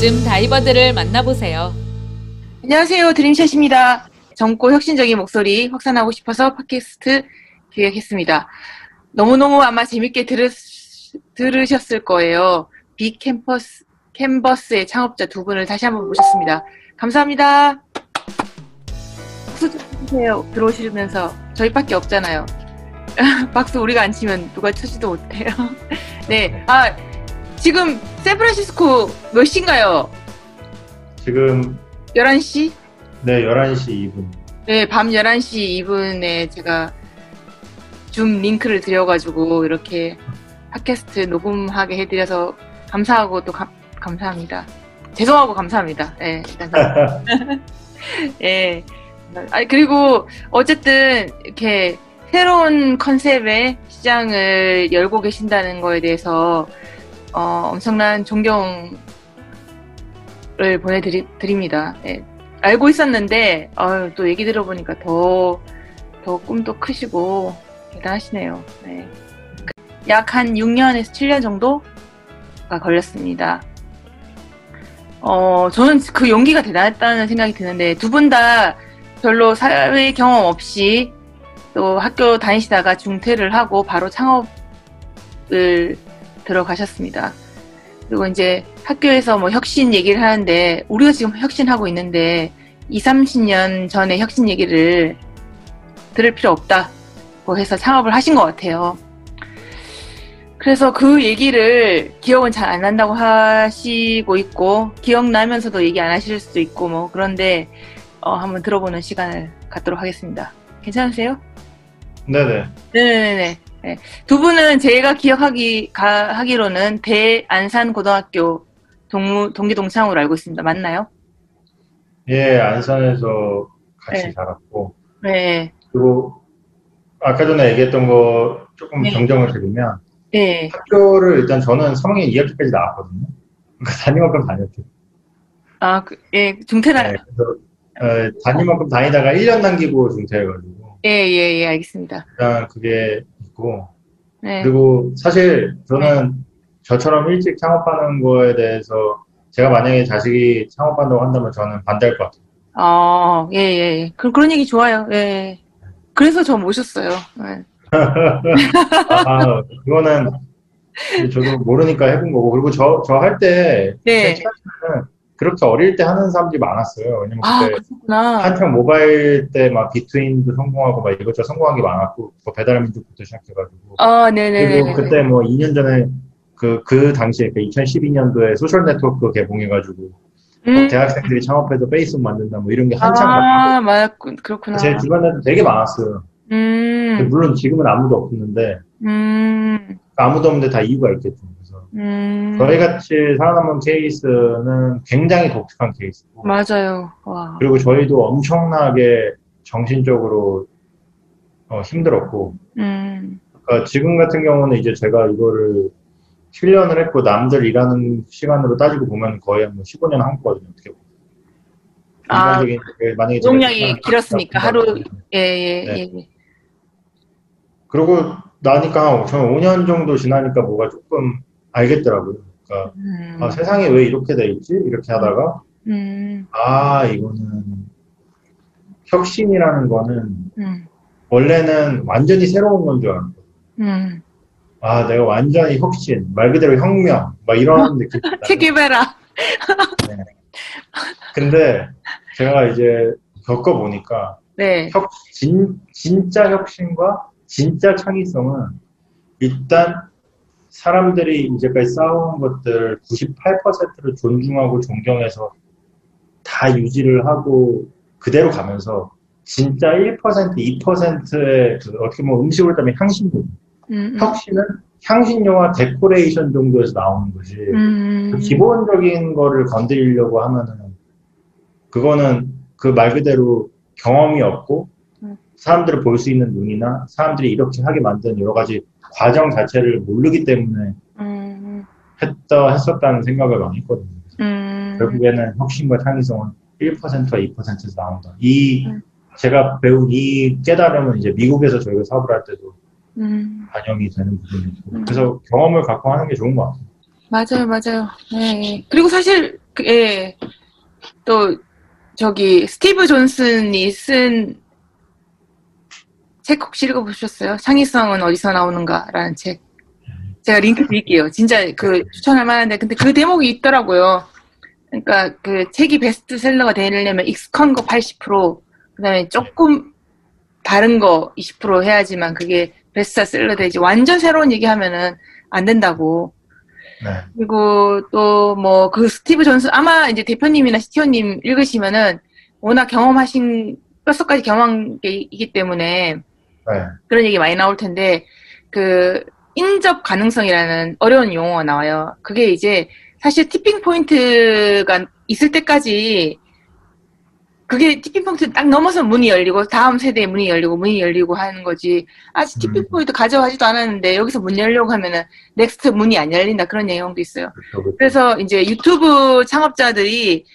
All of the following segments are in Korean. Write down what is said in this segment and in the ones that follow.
요즘 다이버들을 만나보세요. 안녕하세요. 드림샷입니다. 젊고 혁신적인 목소리 확산하고 싶어서 팟캐스트 기획했습니다. 너무너무 아마 재밌게 들으, 들으셨을 거예요. 빅 캠퍼스, 캔버스의 창업자 두 분을 다시 한번 모셨습니다. 감사합니다. 박수 좀 주세요. 들어오시면서. 저희밖에 없잖아요. 박수 우리가 안 치면 누가 쳐지도 못해요. 네. 아, 지금 샌프란시스코 몇 시인가요? 지금 11시? 네 11시 2분 네, 밤 11시 2분에 제가 줌 링크를 드려가지고 이렇게 팟캐스트 녹음하게 해드려서 감사하고 또 감, 감사합니다. 죄송하고 감사합니다. 예, 일단. 예. 아, 그리고 어쨌든 이렇게 새로운 컨셉의 시장을 열고 계신다는 거에 대해서 어, 엄청난 존경을 보내드립니다. 예. 알고 있었는데 어, 또 얘기 들어보니까 더, 더 꿈도 크시고 대단하시네요. 네. 약 한 6년에서 7년 정도가 걸렸습니다. 어, 저는 그 용기가 대단했다는 생각이 드는데 두 분 다 별로 사회 경험 없이 또 학교 다니시다가 중퇴를 하고 바로 창업을 들어가셨습니다. 그리고 이제 학교에서 뭐 혁신 얘기를 하는데 우리가 지금 혁신하고 있는데 2, 30년 전에 혁신 얘기를 들을 필요 없다 고 해서 창업을 하신 것 같아요. 그래서 그 얘기를 기억은 잘 안 난다고 하시고 있고 기억나면서도 얘기 안 하실 수도 있고 뭐 그런데 어, 한번 들어보는 시간을 갖도록 하겠습니다. 괜찮으세요? 네네 네네네. 네. 두 분은 제가 기억하기 가, 하기로는 대안산 고등학교 동무, 동기 동창으로 알고 있습니다. 맞나요? 예 안산에서 같이 네. 살았고 네. 그리고 아까 전에 얘기했던 거 조금 네. 정정을 드리면 네. 학교를 일단 저는 3학년 2학기까지 나왔거든요 그러니까 다니만큼 다녔죠 아, 그, 예, 중퇴나, 네, 그래서 어, 다니만큼 다니다가 1년 남기고 중퇴해가지고 예, 예, 예, 알겠습니다. 일단 그게 있고 네. 그리고 사실 저는 저처럼 일찍 창업하는 거에 대해서 제가 만약에 자식이 창업한다고 한다면 저는 반대할 것 같아요. 어, 예, 예, 예. 그, 그런 얘기 좋아요. 예. 그래서 저 모셨어요. 예. 아, 그거는 저도 모르니까 해본 거고 그리고 저 저 할 때 네. 그렇게 어릴 때 하는 사람들이 많았어요. 왜냐면 아, 그때 그렇구나. 한창 모바일 때 막 비트윈도 성공하고 막 이것저것 성공한 게 많았고 뭐 배달의 민족부터 시작해가지고 아, 네네네. 그리고 그때 뭐 2년 전에 그, 그 당시에 그 2012년도에 소셜 네트워크 개봉해가지고 음. 대학생들이 창업해서 페이스북 만든다 뭐 이런 게 한창 아, 맞군. 그렇구나. 제 주변에도 되게 많았어요. 음, 물론 지금은 아무도 없는데 음, 아무도 없는데 다 이유가 있겠죠. 그래서 음. 저희 같이 살아남은 케이스는 굉장히 독특한 케이스고 맞아요. 와. 그리고 저희도 엄청나게 정신적으로 어, 힘들었고 음, 그러니까 지금 같은 경우는 이제 제가 이거를 7년을 했고 남들 일하는 시간으로 따지고 보면 거의 뭐 15년 한 거거든요. 어떻게 보면. 아, 만약에 용량이 길었으니까 하루, 본다면. 예, 예, 네. 예. 예. 그러고 나니까 저는 5년 정도 지나니까 뭐가 조금 알겠더라고요. 그러니까 음, 아, 세상이 왜 이렇게 돼 있지? 이렇게 하다가 음, 아 이거는 혁신이라는 거는 음, 원래는 완전히 새로운 건 줄 알았거든요. 음. 아 내가 완전히 혁신 말 그대로 혁명 막 이런 느낌. 체계베라. 근데 제가 이제 겪어보니까 네. 혁, 진, 진짜 혁신과 진짜 창의성은 일단 사람들이 이제까지 쌓아온 것들 98%를 존중하고 존경해서 다 유지를 하고 그대로 가면서 진짜 1%, 2%의 그 어떻게 보면 음식으로 따면 향신료. 음, 음. 혁신은 향신료와 데코레이션 정도에서 나오는 거지. 음, 그 기본적인 거를 건드리려고 하면은 그거는 그 말 그대로 경험이 없고 음. 사람들을 볼 수 있는 눈이나 사람들이 이렇게 하게 만든 여러 가지 과정 자체를 모르기 때문에 음, 했다 했었다는 생각을 많이 했거든요. 음, 결국에는 혁신과 창의성은 1%와 2%에서 나온다. 이 음. 제가 배운 이 깨달음은 이제 미국에서 저희가 사업을 할 때도 음, 반영이 되는 부분이고 음. 그래서 경험을 갖고 하는 게 좋은 것 같아요. 맞아요, 맞아요. 네. 그리고 사실, 그, 예, 또, 저기, 스티브 존슨이 쓴 책 혹시 읽어보셨어요? 창의성은 어디서 나오는가라는 책. 제가 링크 드릴게요. 진짜 그 추천할 만한데, 근데 그 대목이 있더라고요. 그러니까 그 책이 베스트셀러가 되려면 익숙한 거 80%, 그 다음에 조금 다른 거 20% 해야지만 그게 베스트셀러 되지. 완전 새로운 얘기 하면은 안 된다고. 네. 그리고 또 뭐 그 스티브 존슨 아마 이제 대표님이나 시티오님 읽으시면은 워낙 경험하신 뼛속까지 경험한 게 있기 때문에 네. 그런 얘기 많이 나올 텐데 그 인접 가능성이라는 어려운 용어가 나와요. 그게 이제 사실 tipping point가 있을 때까지 그게 tipping point 딱 넘어서 문이 열리고 다음 세대에 문이 열리고 문이 열리고 하는 거지 아직 tipping 음. 포인트 가져가지도 않았는데 여기서 문 열려고 하면은 next 문이 안 열린다 그런 내용도 있어요. 그렇죠, 그렇죠. 그래서 이제 유튜브 창업자들이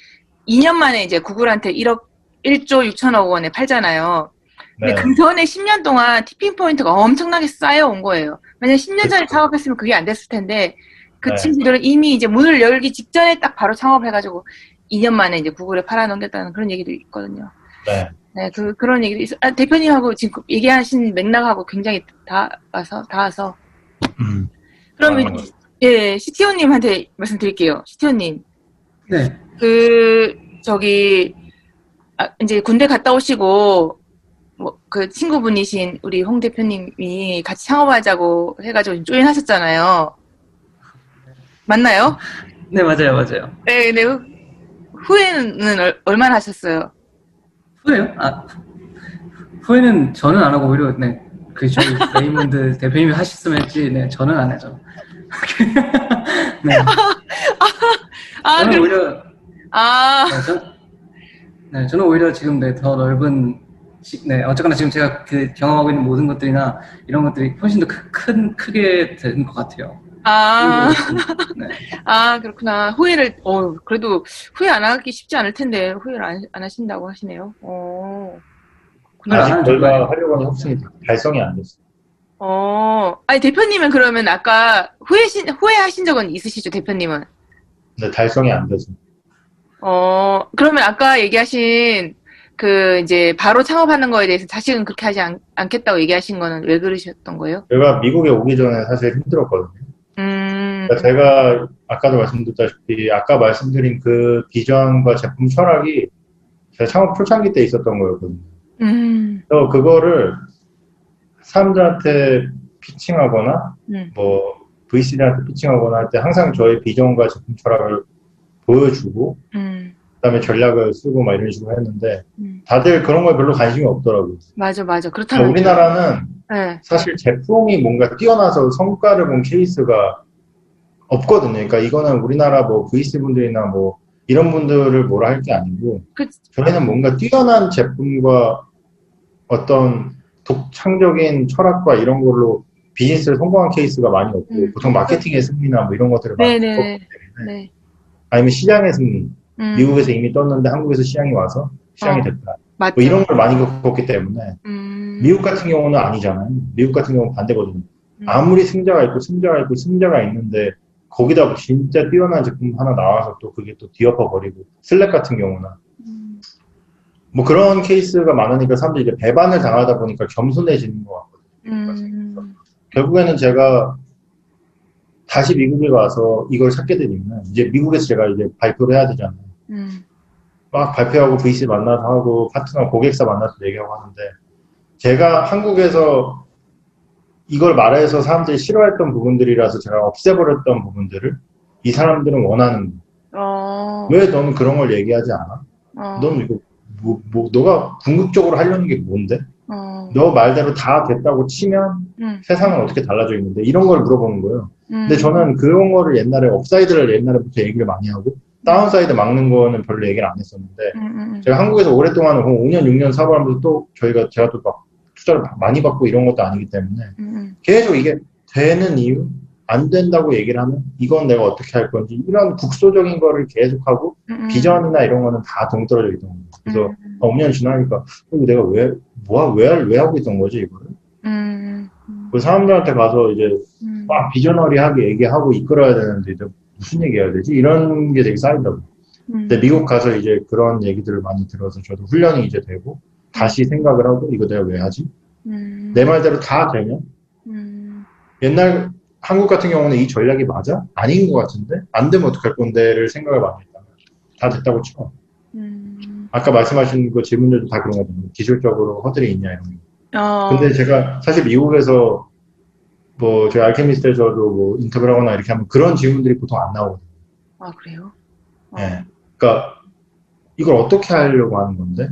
2년 만에 이제 구글한테 1억 1조 6천억 원에 팔잖아요. 근데 네. 그 전에 10년 동안 tipping point가 엄청나게 쌓여온 거예요. 만약 10년 전에 그렇죠. 창업했으면 그게 안 됐을 텐데 그 네. 친구들은 이미 이제 문을 열기 직전에 딱 바로 창업해가지고 2년 만에 이제 구글에 팔아넘겼다는 그런 얘기도 있거든요. 네. 네, 그, 그런 얘기도 있어. 아, 대표님하고 지금 얘기하신 맥락하고 굉장히 다 와서, 닿아서. 음. 그러면, 것 예, 시티오님한테 말씀드릴게요. 시티오님. 네. 그 저기 아, 이제 군대 갔다 오시고 뭐 그 친구분이신 우리 홍 대표님이 같이 창업하자고 해가지고 조인하셨잖아요. 맞나요? 네, 맞아요, 맞아요. 네, 근데 후- 후회는 얼, 얼마나 하셨어요? 후회요? 아, 후회는 저는 안 하고 오히려, 네. 그 저희 레이몬드 대표님이 하셨으면 했지, 네, 저는 안 하죠. 네. 아, 저는 그, 오히려, 아, 네, 전, 네, 저는 오히려 지금 네, 더 넓은, 시- 네, 어쨌거나 지금 제가 그 경험하고 있는 모든 것들이나 이런 것들이 훨씬 더 크, 큰, 크게 된 것 같아요. 아, 네. 아, 그렇구나. 후회를, 어, 그래도 후회 안 하기 쉽지 않을 텐데, 후회를 안, 안 하신다고 하시네요. 어. 하는 저희가. 하려고 하는 혁신이 달성이 안 됐어요. 어, 아니, 대표님은 그러면 아까 후회신, 후회하신 적은 있으시죠, 대표님은? 근데 달성이 안 돼서. 어, 그러면 아까 얘기하신 그 이제 바로 창업하는 거에 대해서 다시는 그렇게 하지 않, 않겠다고 얘기하신 거는 왜 그러셨던 거예요? 제가 미국에 오기 전에 사실 힘들었거든요. 음, 그러니까 제가 아까도 말씀드렸다시피 아까 말씀드린 그 비전과 제품 철학이 제가 창업 초창기 때 있었던 거였거든요. 음, 그래서 그거를 사람들한테 피칭하거나 음, 뭐 VC들한테 피칭하거나 할 때 항상 저의 비전과 제품 철학을 보여주고 음, 그다음에 전략을 쓰고 막 이런 식으로 했는데 음. 다들 그런 거에 별로 관심이 없더라고요. 맞아, 맞아. 그러니까 그렇다면. 우리나라는 네, 사실 제품이 뭔가 뛰어나서 성과를 본 케이스가 없거든요. 그러니까 이거는 우리나라 뭐 VC 분들이나 뭐 이런 분들을 뭐라 할 게 아니고 그, 저희는 뭔가 뛰어난 제품과 어떤 독창적인 철학과 이런 걸로 비즈니스를 성공한 케이스가 많이 없고 음. 보통 마케팅의 승리나 뭐 이런 것들을 많이 네네. 겪었기 때문에 네. 아니면 시장의 승리 음, 미국에서 이미 떴는데 한국에서 시장이 와서 시장이 어. 됐다 맞죠. 뭐 이런 걸 많이 겪었기 때문에 음, 미국 같은 경우는 아니잖아요 미국 같은 경우는 반대거든요 음, 아무리 승자가 있고 승자가 있고 승자가 있는데 거기다 진짜 뛰어난 제품 하나 나와서 또 그게 또 뒤엎어 버리고 슬랙 같은 경우나 음, 뭐 그런 케이스가 많으니까 사람들이 이제 배반을 당하다 보니까 겸손해지는 것 같거든요. 음, 결국에는 제가 다시 미국에 와서 이걸 찾게 된 이유는 이제 미국에서 제가 이제 발표를 해야 되잖아요. 음, 막 발표하고 VC 만나서 하고 파트너 고객사 만나서 얘기하고 하는데 제가 한국에서 이걸 말해서 사람들이 싫어했던 부분들이라서 제가 없애버렸던 부분들을 이 사람들은 원하는. 어, 왜 너는 그런 걸 얘기하지 않아? 어, 넌 이거 뭐, 뭐 너가 궁극적으로 하려는 게 뭔데? 어, 너 말대로 다 됐다고 치면 음, 세상은 어떻게 달라져 있는데 이런 걸 물어보는 거예요. 음, 근데 저는 그런 거를 옛날에 upside를 옛날에부터 얘기를 많이 하고 downside 막는 거는 별로 얘기를 안 했었는데 음, 음, 제가 한국에서 오랫동안 5년 6년 사업하면서 또 저희가 제가 또 막 투자를 많이 받고 이런 것도 아니기 때문에 음, 계속 이게 되는 이유, 안 된다고 얘기를 하면 이건 내가 어떻게 할 건지 이런 국소적인 거를 계속하고 음, 비전이나 이런 거는 다 동떨어져 있던 거예요. 그래서 음, 한 5년 지나니까 이거 내가 왜, 뭐, 왜, 왜 하고 있던 거지, 이거를? 음, 음, 그 사람들한테 가서 이제 음, 막 비저너리하게 얘기하고 이끌어야 되는데 이제 무슨 얘기 해야 되지? 이런 게 되게 쌓인다고. 음. 근데 미국 가서 이제 그런 얘기들을 많이 들어서 저도 훈련이 이제 되고 다시 생각을 하고 이거 내가 왜 하지? 음, 내 말대로 다 되면 음, 옛날 한국 같은 경우는 이 전략이 맞아? 아닌 것 같은데? 안 되면 어떡할 건데를 생각을 많이 했다면 다 됐다고 쳐. 음, 아까 말씀하신 그 질문들도 다 그런 거잖아요. 기술적으로 허들이 있냐 이런 거. 어, 근데 제가 사실 미국에서 뭐 저희 알케미스트에서도 뭐 인터뷰를 하거나 이렇게 하면 그런 질문들이 보통 안 나오거든요. 아, 그래요? 어, 예. 그러니까 이걸 어떻게 하려고 하는 건데?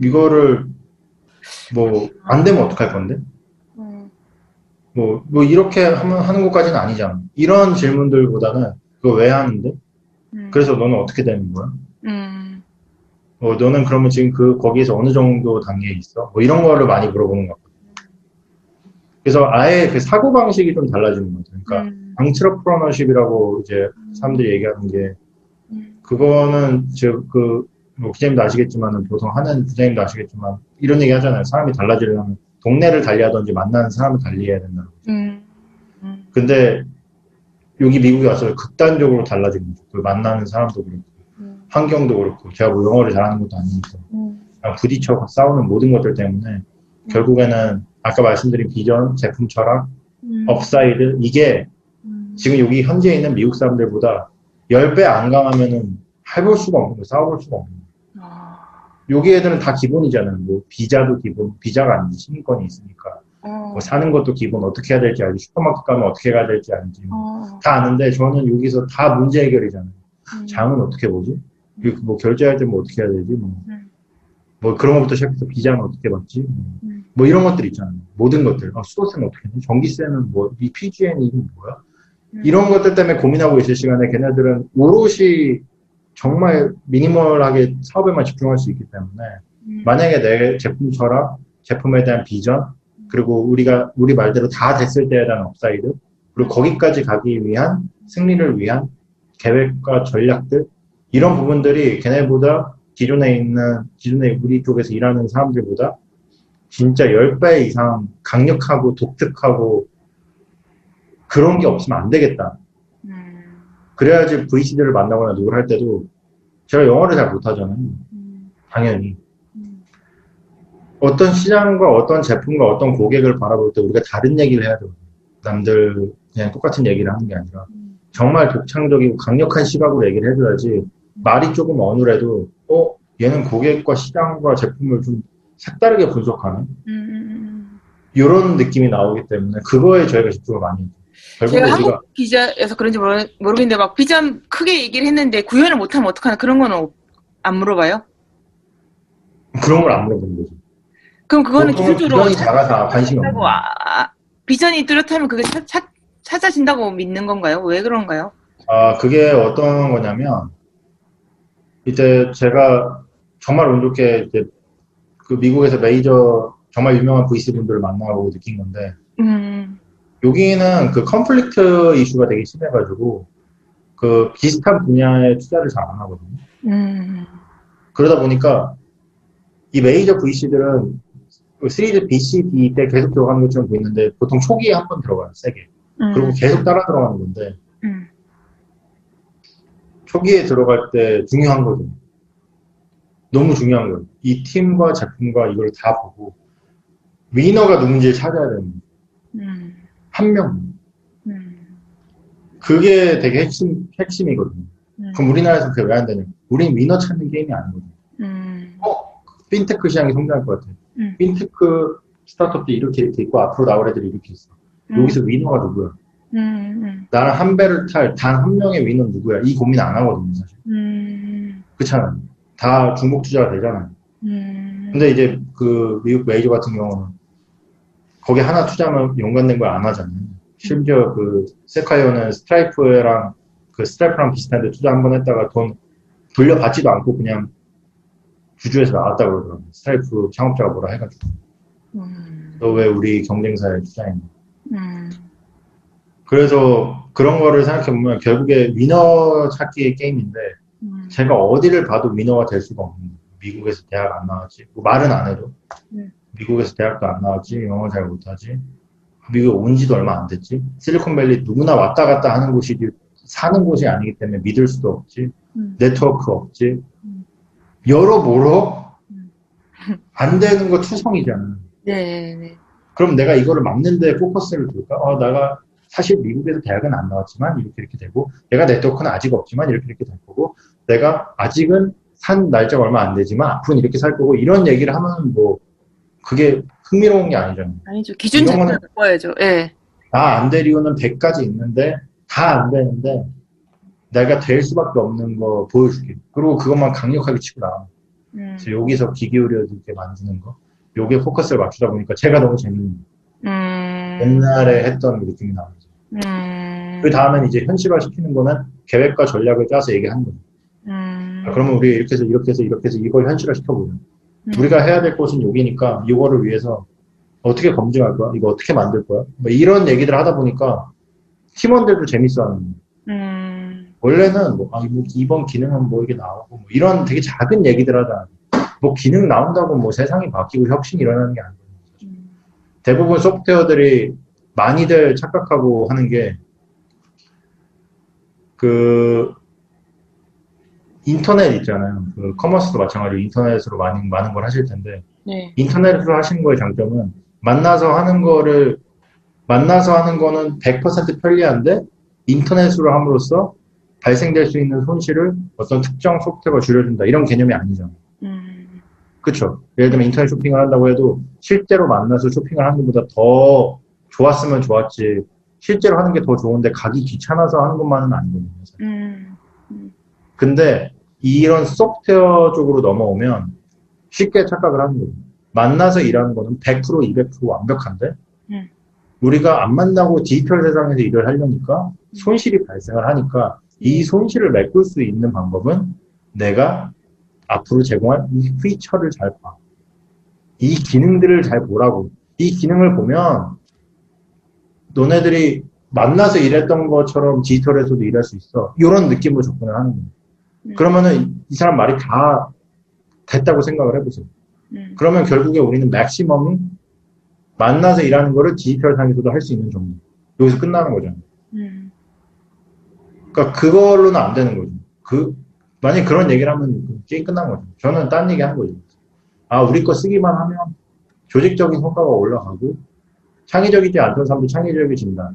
이거를 뭐 안 되면 어떡할 건데? 어, 뭐, 뭐 이렇게 하면 하는 것까지는 아니잖아. 이런 질문들보다는 그거 왜 하는데? 음, 그래서 너는 어떻게 되는 거야? 음, 어, 너는 그러면 지금 그 거기에서 어느 정도 단계에 있어? 뭐 이런 거를 많이 물어보는 것 같거든요. 그래서 아예 그 사고 방식이 좀 달라지는 것 같아요. 그러니까 음, 앙트러프러너십이라고 이제 사람들이 얘기하는 게 음, 그거는 즉그 뭐 기자님도 아시겠지만은 보통 하는 부장님도 아시겠지만 이런 얘기 하잖아요. 사람이 달라지려면 동네를 달리하든지 만나는 사람을 달리해야 된다고. 음, 음, 근데 여기 미국에 와서 극단적으로 달라지는 거죠. 그 만나는 사람도 그렇고 음, 환경도 그렇고 제가 뭐 영어를 잘하는 것도 아니니까 음, 그냥 부딪혀 싸우는 모든 것들 때문에 결국에는 아까 말씀드린 비전, 제품 철학, 음, upside 이게 음, 지금 여기 현지에 있는 미국 사람들보다 10배 안 강하면은 해볼 수가 없는 거예요. 싸워볼 수가 없는 거예요. 아, 여기 애들은 다 기본이잖아요. 뭐 비자도 기본, 비자가 아니지 시민권이 있으니까 어, 뭐 사는 것도 기본 어떻게 해야 될지 알지 슈퍼마켓 가면 어떻게 가야 될지 알지 뭐 어, 다 아는데 저는 여기서 다 문제 해결이잖아요. 음, 장은 어떻게 보지? 그리고 뭐 결제할 때 뭐 어떻게 해야 되지? 뭐, 음. 뭐 그런 것부터 시작해서 비자는 어떻게 받지? 뭐, 음. 뭐 이런 것들 있잖아요. 모든 것들. 아, 수도세는 어떻게 하지? 전기세는 뭐, 이 PGN이 뭐야? 음, 이런 것들 때문에 고민하고 있을 시간에 걔네들은 오롯이 정말 미니멀하게 사업에만 집중할 수 있기 때문에 음, 만약에 내 제품 철학, 제품에 대한 비전, 그리고 우리가 우리 말대로 다 됐을 때에 대한 upside, 그리고 거기까지 가기 위한 승리를 위한 계획과 전략들 이런 부분들이 걔네보다 기존에 있는 기존에 우리 쪽에서 일하는 사람들보다 진짜 10배 이상 강력하고 독특하고 그런 게 없으면 안 되겠다. 음, 그래야지 VC들을 만나거나 누구를 할 때도 제가 영어를 잘 못하잖아요. 음, 당연히. 음, 어떤 시장과 어떤 제품과 어떤 고객을 바라볼 때 우리가 다른 얘기를 해야 돼요. 남들 그냥 똑같은 얘기를 하는 게 아니라 음, 정말 독창적이고 강력한 시각으로 얘기를 해줘야지 말이 조금 어눌해도 어 얘는 고객과 시장과 제품을 좀 색다르게 분석하는 음, 음, 이런 느낌이 나오기 때문에 그거에 저희가 집중을 많이 해요. 제가 우리가 한국 기자여서 그런지 모르, 모르겠는데 막 비전 크게 얘기를 했는데 구현을 못하면 어떡하나 그런 거는 없- 안 물어봐요? 그런 걸 안 물어보는 거죠. 그럼 그거는 기술적으로 비전이 작아서 관심이 거예요. 아, 아, 비전이 뚜렷하면 그게 찾, 찾, 찾아진다고 믿는 건가요? 왜 그런가요? 아, 그게 어떤 거냐면, 이제 제가 정말 운 좋게 이제 그 미국에서 메이저 정말 유명한 VC 분들을 만나고 느낀 건데, 음, 여기는 그 컨플릭트 이슈가 되게 심해가지고, 그 비슷한 분야에 투자를 잘 안 하거든요. 음, 그러다 보니까 이 메이저 VC들은 그 시리즈 B, C, D 때 계속 들어가는 것처럼 보이는데 보통 초기에 한 번 들어가요, 세게. 음, 그리고 계속 따라 들어가는 건데, 음, 초기에 들어갈 때 중요한 거죠. 너무 중요한 거예요. 이 팀과 제품과 이걸 다 보고 winner가 누군지를 찾아야 되는 거예요. 음, 한 명. 음, 그게 되게 핵심, 핵심이거든요. 음, 그럼 우리나라에서 그게 왜 안 되냐? 우린 winner 찾는 게임이 아니거든요. 음, 핀테크 시장이 성장할 것 같아요. 음. 핀테크 스타트업도 이렇게 이렇게 있고 앞으로 나올 애들이 이렇게 있어. 음, 여기서 winner가 누구야? 나는 한 배를 탈 단 한 명의 winner는 누구야? 이 고민 안 하거든요, 사실. 음, 그렇잖아요. 다 중복 투자가 되잖아요. 음, 근데 이제 그 미국 메이저 같은 경우는 거기 하나 투자하면 연관된 걸 안 하잖아요. 심지어 그 Sequoia는 Stripe랑 그 Stripe랑 비슷한데 투자 한 번 했다가 돈 돌려받지도 않고 그냥 주주에서 나왔다 그러더라고요. 스트라이프 창업자가 뭐라 해가지고. 음, 너 왜 우리 경쟁사에 투자했냐. 음, 그래서 그런 거를 생각해보면 결국에 winner 찾기의 게임인데 음, 제가 어디를 봐도 위너가 될 수가 없는. 미국에서 대학 안 나왔지. 뭐 말은 안 해도. 음. 미국에서 대학도 안 나왔지. 영어 잘 못하지. 미국에 온 지도 얼마 안 됐지. 실리콘밸리 누구나 왔다 갔다 하는 곳이지 사는 곳이 아니기 때문에 믿을 수도 없지. 음. 네트워크 없지. 음. 여러모로 음. 안 되는 거 투성이잖아. 네, 네. 그럼 내가 이거를 막는데 포커스를 둘까? 어, 내가 사실 미국에서 대학은 안 나왔지만 이렇게 이렇게 되고, 내가 네트워크는 아직 없지만 이렇게 이렇게 될 거고, 내가 아직은 산 날짜가 얼마 안 되지만 앞으로는 이렇게 살 거고, 이런 얘기를 하면 뭐, 그게 흥미로운 게 아니잖아요. 아니죠. 기준 자체를 바꿔야죠. 예. 다안 될 이유는 100가지 있는데, 다 안 되는데, 내가 될 수밖에 없는 거 보여줄게. 그리고 그것만 강력하게 치고 나와. 음, 그래서 여기서 귀 기울여 이렇게 만드는 거. 요게 포커스를 맞추다 보니까 제가 너무 재밌는 거예요. 음, 옛날에 했던 그 느낌이 나오죠. 음, 그 다음엔 이제 현실화 시키는 거는 계획과 전략을 짜서 얘기하는 거예요. 음, 아, 그러면 우리 이렇게 해서 이렇게 해서 이렇게 해서 이걸 현실화 시켜보자. 음. 우리가 해야 될 것은 여기니까 이거를 위해서 어떻게 검증할 거야? 이거 어떻게 만들 거야? 뭐 이런 얘기들 하다 보니까 팀원들도 재밌어 하는 거예요. 음, 원래는 뭐, 아, 뭐 이번 기능은 뭐 이게 나오고 뭐 이런 되게 작은 얘기들 하다. 뭐 기능 나온다고 뭐 세상이 바뀌고 혁신이 일어나는 게 아니에요. 음, 대부분 소프트웨어들이 많이들 착각하고 하는 게, 그, 인터넷 있잖아요. 그 커머스도 마찬가지로 인터넷으로 많이, 많은 걸 하실 텐데, 네. 인터넷으로 하시는 거의 장점은 만나서 하는 거를, 만나서 하는 거는 100% 편리한데, 인터넷으로 함으로써 발생될 수 있는 손실을 어떤 특정 소프트웨어가 줄여준다. 이런 개념이 아니잖아요. 음, 그쵸. 예를 들면 인터넷 쇼핑을 한다고 해도 실제로 만나서 쇼핑을 하는 것보다 더 좋았으면 좋았지. 실제로 하는 게 더 좋은데 가기 귀찮아서 하는 것만은 아니거든요. 사실. 음, 근데 이런 소프트웨어 쪽으로 넘어오면 쉽게 착각을 하는 거예요. 만나서 일하는 거는 100% 200% 완벽한데 음. 우리가 안 만나고 디지털 세상에서 일을 하려니까 손실이 발생을 하니까 이 손실을 메꿀 수 있는 방법은 내가 앞으로 제공할 이 피처를 잘 봐. 이 기능들을 잘 보라고. 이 기능을 보면 너네들이 만나서 일했던 것처럼 디지털에서도 일할 수 있어. 이런 느낌으로 접근을 하는 거예요. 음. 그러면은 이 사람 말이 다 됐다고 생각을 해보세요. 음, 그러면 결국에 우리는 맥시멈이 만나서 일하는 거를 디지털 상에서도 할 수 있는 정도. 여기서 끝나는 거잖아요. 음, 그러니까 그걸로는 안 되는 거죠. 그 만약 그런 얘기를 하면 그 게임 끝난 거죠. 저는 딴 얘기 하는 거죠. 아 우리 거 쓰기만 하면 조직적인 성과가 올라가고 창의적이지 않던 사람도 창의적이진다.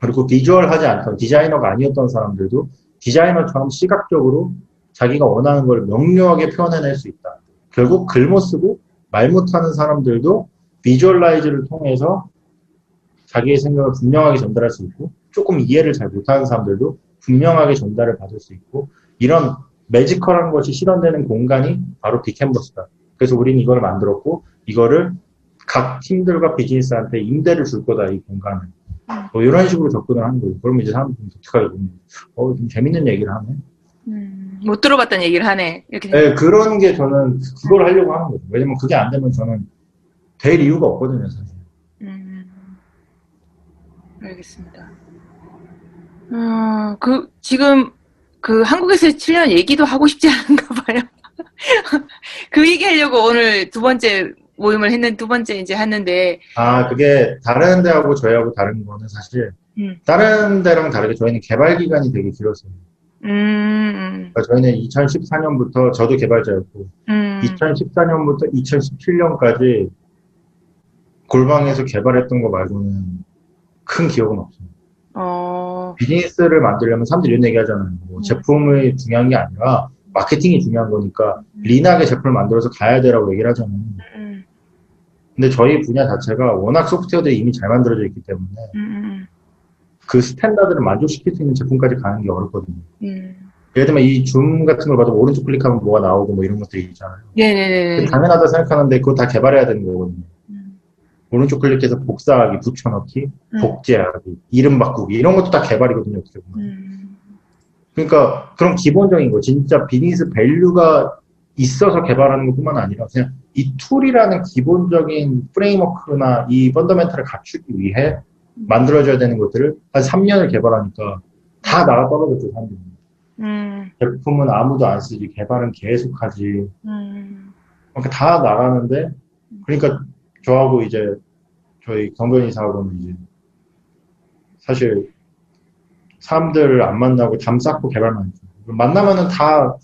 그리고 비주얼하지 않던 디자이너가 아니었던 사람들도 디자이너처럼 시각적으로 자기가 원하는 걸 명료하게 표현해낼 수 있다. 결국 글못 쓰고 말 못하는 사람들도 비주얼라이즈를 통해서 자기의 생각을 분명하게 전달할 수 있고 조금 이해를 잘 못하는 사람들도 분명하게 전달을 받을 수 있고 이런 매지컬한 것이 실현되는 공간이 바로 빅캔버스다. 그래서 우리는 이걸 만들었고 이거를 각 팀들과 비즈니스한테 임대를 줄 거다 이 공간을. 뭐 이런 식으로 접근을 하는 거예요. 그러면 이제 사람들이 독특하게 보면 어, 좀 재밌는 얘기를 하네. 음, 못 들어봤다는 얘기를 하네. 이렇게. 네, 그런 게 저는 그걸 하려고 하는 거죠. 왜냐면 그게 안 되면 저는 될 이유가 없거든요, 사실. 음, 알겠습니다. 어, 그, 지금, 그, 한국에서 7년 얘기도 하고 싶지 않은가 봐요. 그 얘기 하려고 오늘 두 번째 모임을 했는, 두 번째 이제 했는데, 아, 그게 다른 데하고 저희하고 다른 거는 사실 음. 다른 데랑 다르게 저희는 개발 기간이 되게 길었어요. 음, 그러니까 저희는 2014년부터 저도 개발자였고 음, 2014년부터 2017년까지 골방에서 개발했던 거 말고는 큰 기억은 없어요. 어, 비즈니스를 만들려면 사람들이 이런 얘기 하잖아요. 뭐 음. 제품이 중요한 게 아니라 마케팅이 중요한 거니까 리나게 제품을 만들어서 가야 되라고 얘기를 하잖아요. 음, 근데 저희 분야 자체가 워낙 소프트웨어들이 이미 잘 만들어져 있기 때문에 음, 그 standard를 만족시킬 수 있는 제품까지 가는 게 어렵거든요. 음, 예를 들면 이 줌 같은 걸 봐도 오른쪽 클릭하면 뭐가 나오고 뭐 이런 것들이 있잖아요. 네네네. 당연하다 생각하는데 그거 다 개발해야 되는 거거든요. 음, 오른쪽 클릭해서 복사하기, 붙여넣기, 음. 복제하기, 이름 바꾸기 이런 것도 다 개발이거든요. 어떻게 보면. 음, 그러니까 그런 기본적인 거 진짜 business value가 있어서 개발하는 것뿐만 아니라 그냥 이 tool이라는 기본적인 framework나 이 fundamental을 갖추기 위해 만들어져야 되는 것들을 한 3년을 개발하니까 다 나가 떨어졌죠, 사람들이. 음, 제품은 아무도 안 쓰지, 개발은 계속 하지. 음, 그러니까 다 나가는데, 그러니까 저하고 이제 저희 경변 이사하고는 이제 사실 사람들을 안 만나고 담 쌓고 개발만 했죠. 만나면은 다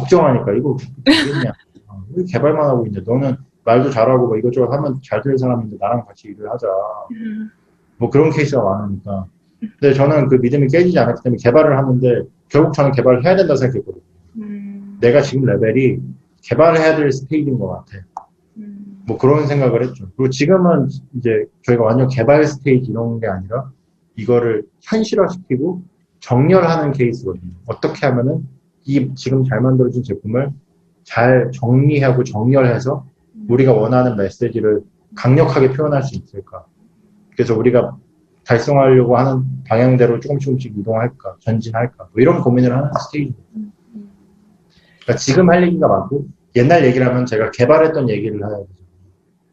걱정하니까 이거 되겠냐. 어, 왜 개발만 하고 있냐. 너는 말도 잘하고 뭐 이것저것 하면 잘 될 사람인데 나랑 같이 일을 하자. 음, 뭐 그런 케이스가 많으니까. 근데 저는 그 믿음이 깨지지 않았기 때문에 개발을 하는데 결국 저는 개발을 해야 된다 생각했거든요. 음, 내가 지금 레벨이 개발을 해야 될 스테이지인 것 같아. 음, 뭐 그런 생각을 했죠. 그리고 지금은 이제 저희가 완전 개발 스테이지 이런 게 아니라 이거를 현실화시키고 정렬하는 케이스거든요. 어떻게 하면은 이 지금 잘 만들어진 제품을 잘 정리하고 정렬해서 우리가 원하는 메시지를 강력하게 표현할 수 있을까. 그래서 우리가 달성하려고 하는 방향대로 조금씩 조금씩 이동할까, 전진할까, 뭐 이런 고민을 하는 스테이지. 음, 그러니까 지금 할 얘기가 많고 옛날 얘기를 하면 제가 개발했던 얘기를 해야 되죠.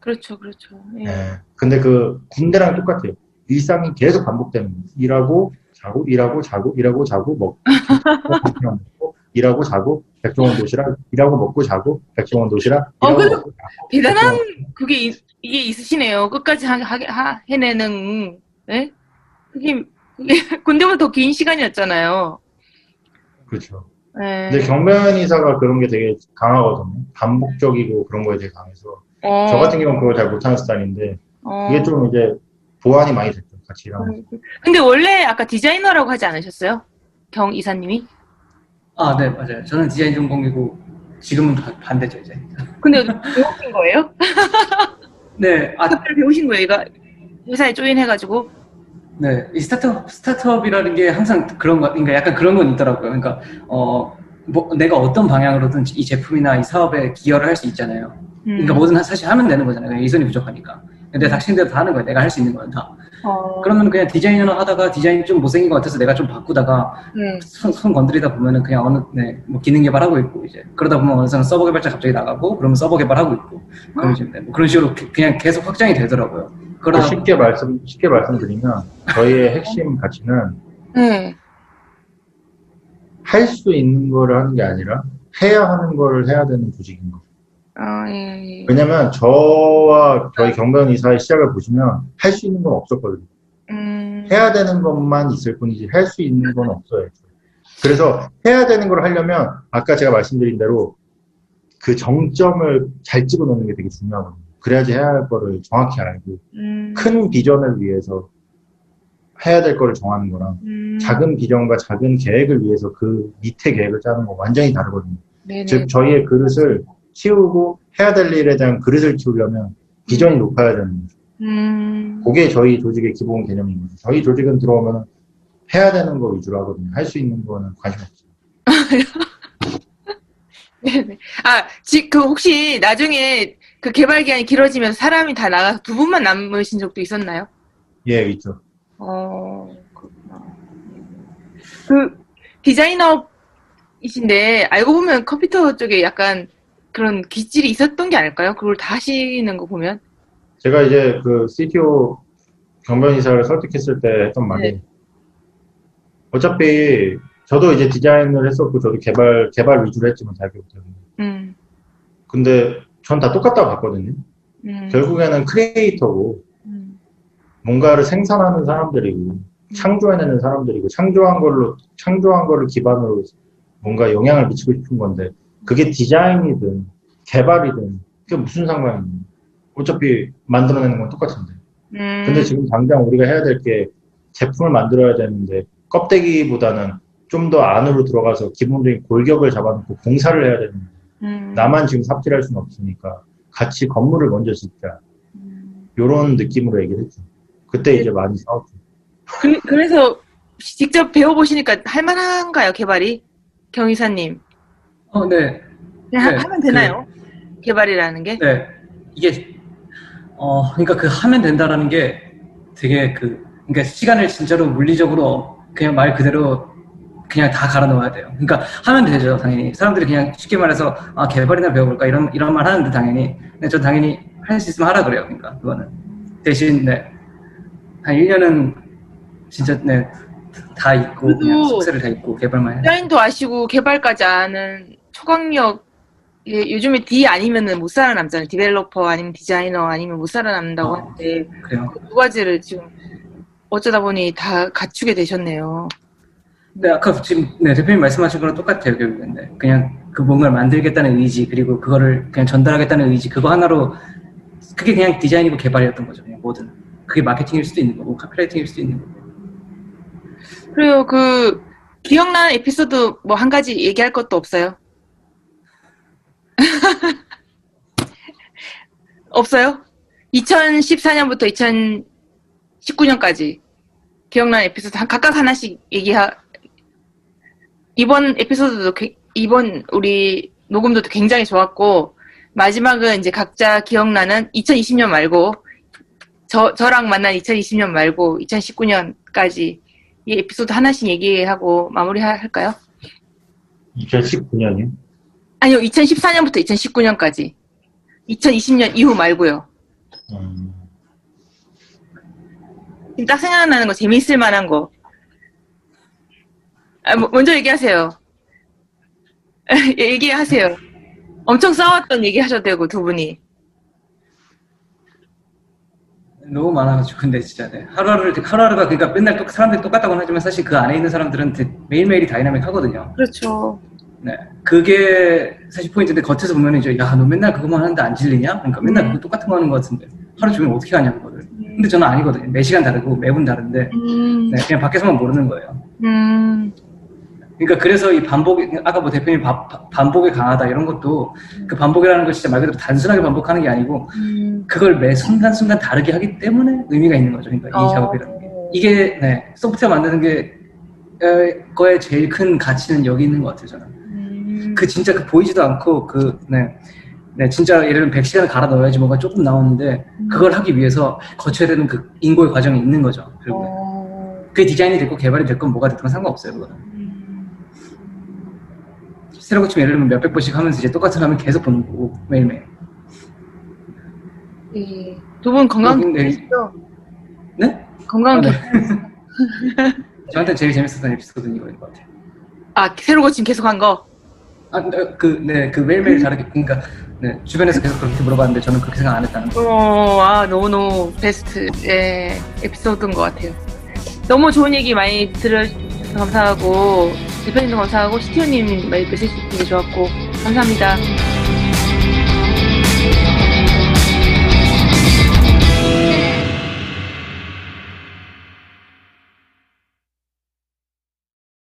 그렇죠, 그렇죠. 예. 예. 근데 그 군대랑 똑같아요. 일상이 계속 반복되는 거예요. 일하고 자고 일하고 자고 일하고 자고 먹고 일하고 자고 백종원 도시락 일하고 먹고 자고 백종원 도시락 어, 일하고 근데 먹고 자고 대단한 그게 이, 이게 있으시네요. 끝까지 하, 하, 하- 해내는, 예? 그게, 그게 군대보다 더 긴 시간이었잖아요. 그렇죠. 예. 근데 경변 이사가 그런 게 되게 강하거든요. 반복적이고 그런 거에 되게 강해서 어, 저 같은 경우는 그걸 잘 못하는 스타일인데 어. 그게 좀 이제 보완이 많이 됐죠. 같이 일하면서. 근데 원래 아까 디자이너라고 하지 않으셨어요? 경 이사님이? 아, 네, 맞아요. 저는 디자인 전공이고 지금은 바- 반대죠, 이제. 근데 배우신 거예요? 네, 아, 그걸 배우신 거예요? 얘가 회사에 조인해가지고? 네. 이 스타트업, 스타트업이라는 게 항상 그런 거, 그러니까 약간 그런 건 있더라고요. 그러니까, 어, 뭐, 내가 어떤 방향으로든 이 제품이나 이 사업에 기여를 할 수 있잖아요. 음. 그러니까 뭐든 사실 하면 되는 거잖아요. 이선이 부족하니까. 근데 닥친 대로 다 하는 거예요. 내가 할 수 있는 건 다. 어, 그러면 그냥 디자이너 하다가 디자인이 좀 못생긴 것 같아서 내가 좀 바꾸다가 음. 손, 손 건드리다 보면은 그냥 어느, 네, 뭐 기능 개발하고 있고 이제. 그러다 보면 어느 순간 서버 개발자 갑자기 나가고 그러면 서버 개발하고 있고. 그런 식으로, 네, 뭐 그런 식으로 그- 그냥 계속 확장이 되더라고요. 그러다 쉽게 말씀 쉽게 말씀드리면 저희의 핵심 가치는 네. 할수 있는 거를 하는 게 아니라 해야 하는 거를 해야 되는 조직인 거예요. 아, 예, 예. 왜냐면 저와 저희 경변 이사의 시작을 보시면 할 수 있는 건 없었거든요. 음. 해야 되는 것만 있을 뿐이지 할 수 있는 건 없어요. 그래서 해야 되는 걸 하려면 아까 제가 말씀드린 대로 그 정점을 잘 집어넣는 게 되게 중요하거든요. 그래야지 해야 할 거를 정확히 알고 음. 큰 비전을 위해서 해야 될 거를 정하는 거랑 음. 작은 비전과 작은 계획을 위해서 그 밑에 계획을 짜는 거 완전히 다르거든요. 네네. 즉 저희의 그릇을 키우고 해야 될 일에 대한 그릇을 키우려면 비전이 높아야 되는 거죠. 음. 그게 저희 조직의 기본 개념인 거죠. 저희 조직은 들어오면 해야 되는 거 위주로 하거든요. 할 수 있는 거는 관심 없어요. 네네. 아, 지, 그 혹시 나중에 그 개발 기간이 길어지면서 사람이 다 나가서 두 분만 남으신 적도 있었나요? 예, 있죠. 어, 그렇구나. 그 디자이너이신데 알고 보면 컴퓨터 쪽에 약간 그런 기질이 있었던 게 아닐까요? 그걸 다 하시는 거 보면. 제가 이제 그 CTO 경변 이사를 설득했을 때 했던 말이 네. 어차피 저도 이제 디자인을 했었고 저도 개발 개발 위주로 했지만 대학교 때는 음, 근데 전 다 똑같다고 봤거든요. 음, 결국에는 크리에이터고 음, 뭔가를 생산하는 사람들이고 창조해내는 사람들이고 창조한 걸로 창조한 거를 기반으로 뭔가 영향을 미치고 싶은 건데 그게 디자인이든 개발이든 그게 무슨 상관이에요? 어차피 만들어내는 건 똑같은데. 음. 근데 지금 당장 우리가 해야 될 게 제품을 만들어야 되는데 껍데기보다는 좀 더 안으로 들어가서 기본적인 골격을 잡아놓고 공사를 해야 되는데 음, 나만 지금 삽질할 수는 없으니까 같이 건물을 먼저 짓자. 음. 요런 느낌으로 얘기를 했죠. 그때 이제 많이 싸웠죠. 그, 그래서 직접 배워보시니까 할만한가요, 개발이? 경이사님. 어, 네. 그냥 하- 네, 하면 되나요? 개발이라는 게? 네. 이게, 어, 그러니까 그 하면 된다라는 게 되게 그, 그러니까 시간을 진짜로 물리적으로 그냥 말 그대로 그냥 다 갈아 넣어야 돼요. 그러니까 하면 되죠, 당연히. 사람들이 그냥 쉽게 말해서 아 개발이나 배워볼까 이런 이런 말 하는데 당연히. 근데 저 당연히 할 수 있으면 하라 그래요. 그러니까 그거는 대신 네. 한 1년은 진짜 네. 다 있고 그냥 숙제를 다 있고 개발만 해. 디자인도 아시고 개발까지 아는 초강력 예, 요즘에 D 아니면은 못 살아남잖아요. 디벨로퍼 아니면 디자이너 아니면 못 살아남는다고 어. 하는데 그래요. 그두 가지를 지금 어쩌다 보니 다 갖추게 되셨네요. 네, 아까 지금 네, 대표님 말씀하신 거랑 똑같아요, 결국엔. 네. 그냥 그 뭔가를 만들겠다는 의지, 그리고 그거를 그냥 전달하겠다는 의지, 그거 하나로, 그게 그냥 디자인이고 개발이었던 거죠, 그냥 뭐든. 그게 마케팅일 수도 있는 거고, 카피라이팅일 수도 있는 거고. 그리고 그 기억나는 에피소드 뭐 한 가지 얘기할 것도 없어요? 없어요? 2014년부터 2019년까지 기억나는 에피소드 한- 각각 하나씩 얘기하 이번 에피소드도 게- 이번 우리 녹음도 굉장히 좋았고 마지막은 이제 각자 기억나는 2020년 말고 저 저랑 만난 2020년 말고 2019년까지 이 에피소드 하나씩 얘기하고 마무리할까요? 2019년이요? 아니요, 2014년부터 2019년까지. 2020년 이후 말고요. 음, 지금 딱 생각나는 거, 재미있을 만한 거. 아, 뭐, 먼저 얘기하세요. 얘기하세요. 엄청 싸웠던 얘기 하셔도 되고, 두 분이. 너무 많아가지고, 근데 진짜, 네. 하루하루를, 하루하루가 그러니까 맨날 똑, 사람들이 똑같다고는 하지만 사실 그 안에 있는 사람들은 되- 매일매일이 다이나믹 하거든요. 그렇죠. 네. 그게 사실 포인트인데 겉에서 보면 이제, 야, 너 맨날 그것만 하는데 안 질리냐? 그러니까 맨날 그거 똑같은 거 하는 것 같은데. 하루 종일 어떻게 하냐, 그거를. 근데 저는 아니거든요. 매 시간 다르고 매분 다른데. 음, 네, 그냥 밖에서만 모르는 거예요. 음, 그러니까 그래서 이 반복, 아까 뭐 대표님 바- 바- 반복에 강하다 이런 것도 그 반복이라는 걸 진짜 말 그대로 단순하게 반복하는 게 아니고 음. 그걸 매 순간 순간 다르게 하기 때문에 의미가 있는 거죠. 그러니까 이 어. 작업이라는 게. 이게 네, 소프트웨어 만드는 게 에, 거에 제일 큰 가치는 여기 있는 것 같아요, 저는. 음. 그 진짜 그 보이지도 않고 그, 네, 네, 진짜 예를 들면 100시간을 갈아 넣어야지 뭔가 조금 나오는데 그걸 하기 위해서 거쳐야 되는 그 인고의 과정이 있는 거죠. 결국에. 어, 그게 디자인이 됐고 개발이 됐건 뭐가 됐건 상관없어요, 그거는. 음. 새로 고치면 예를 들면 몇백 번씩 하면서 이제 똑같은 화면 계속 보는 거고 매일매일. 예. 두분 건강 되시죠? 네? 건강 아, 네. 저한테 제일 재밌었던 에피소드는 이거인 것 같아요. 아, 새로 고침 계속 한 거? 아, 네, 그, 네, 그 매일매일 다르게, 그러니까, 네, 주변에서 계속 그렇게 물어봤는데 저는 그렇게 생각 안 했다는 거. 어, 아, 너무너무 베스트, 예, 에피소드인 것 같아요. 너무 좋은 얘기 많이 들어주셔서 감사하고, 대표님도 감사하고, 시티오님 있게 좋았고, 감사합니다.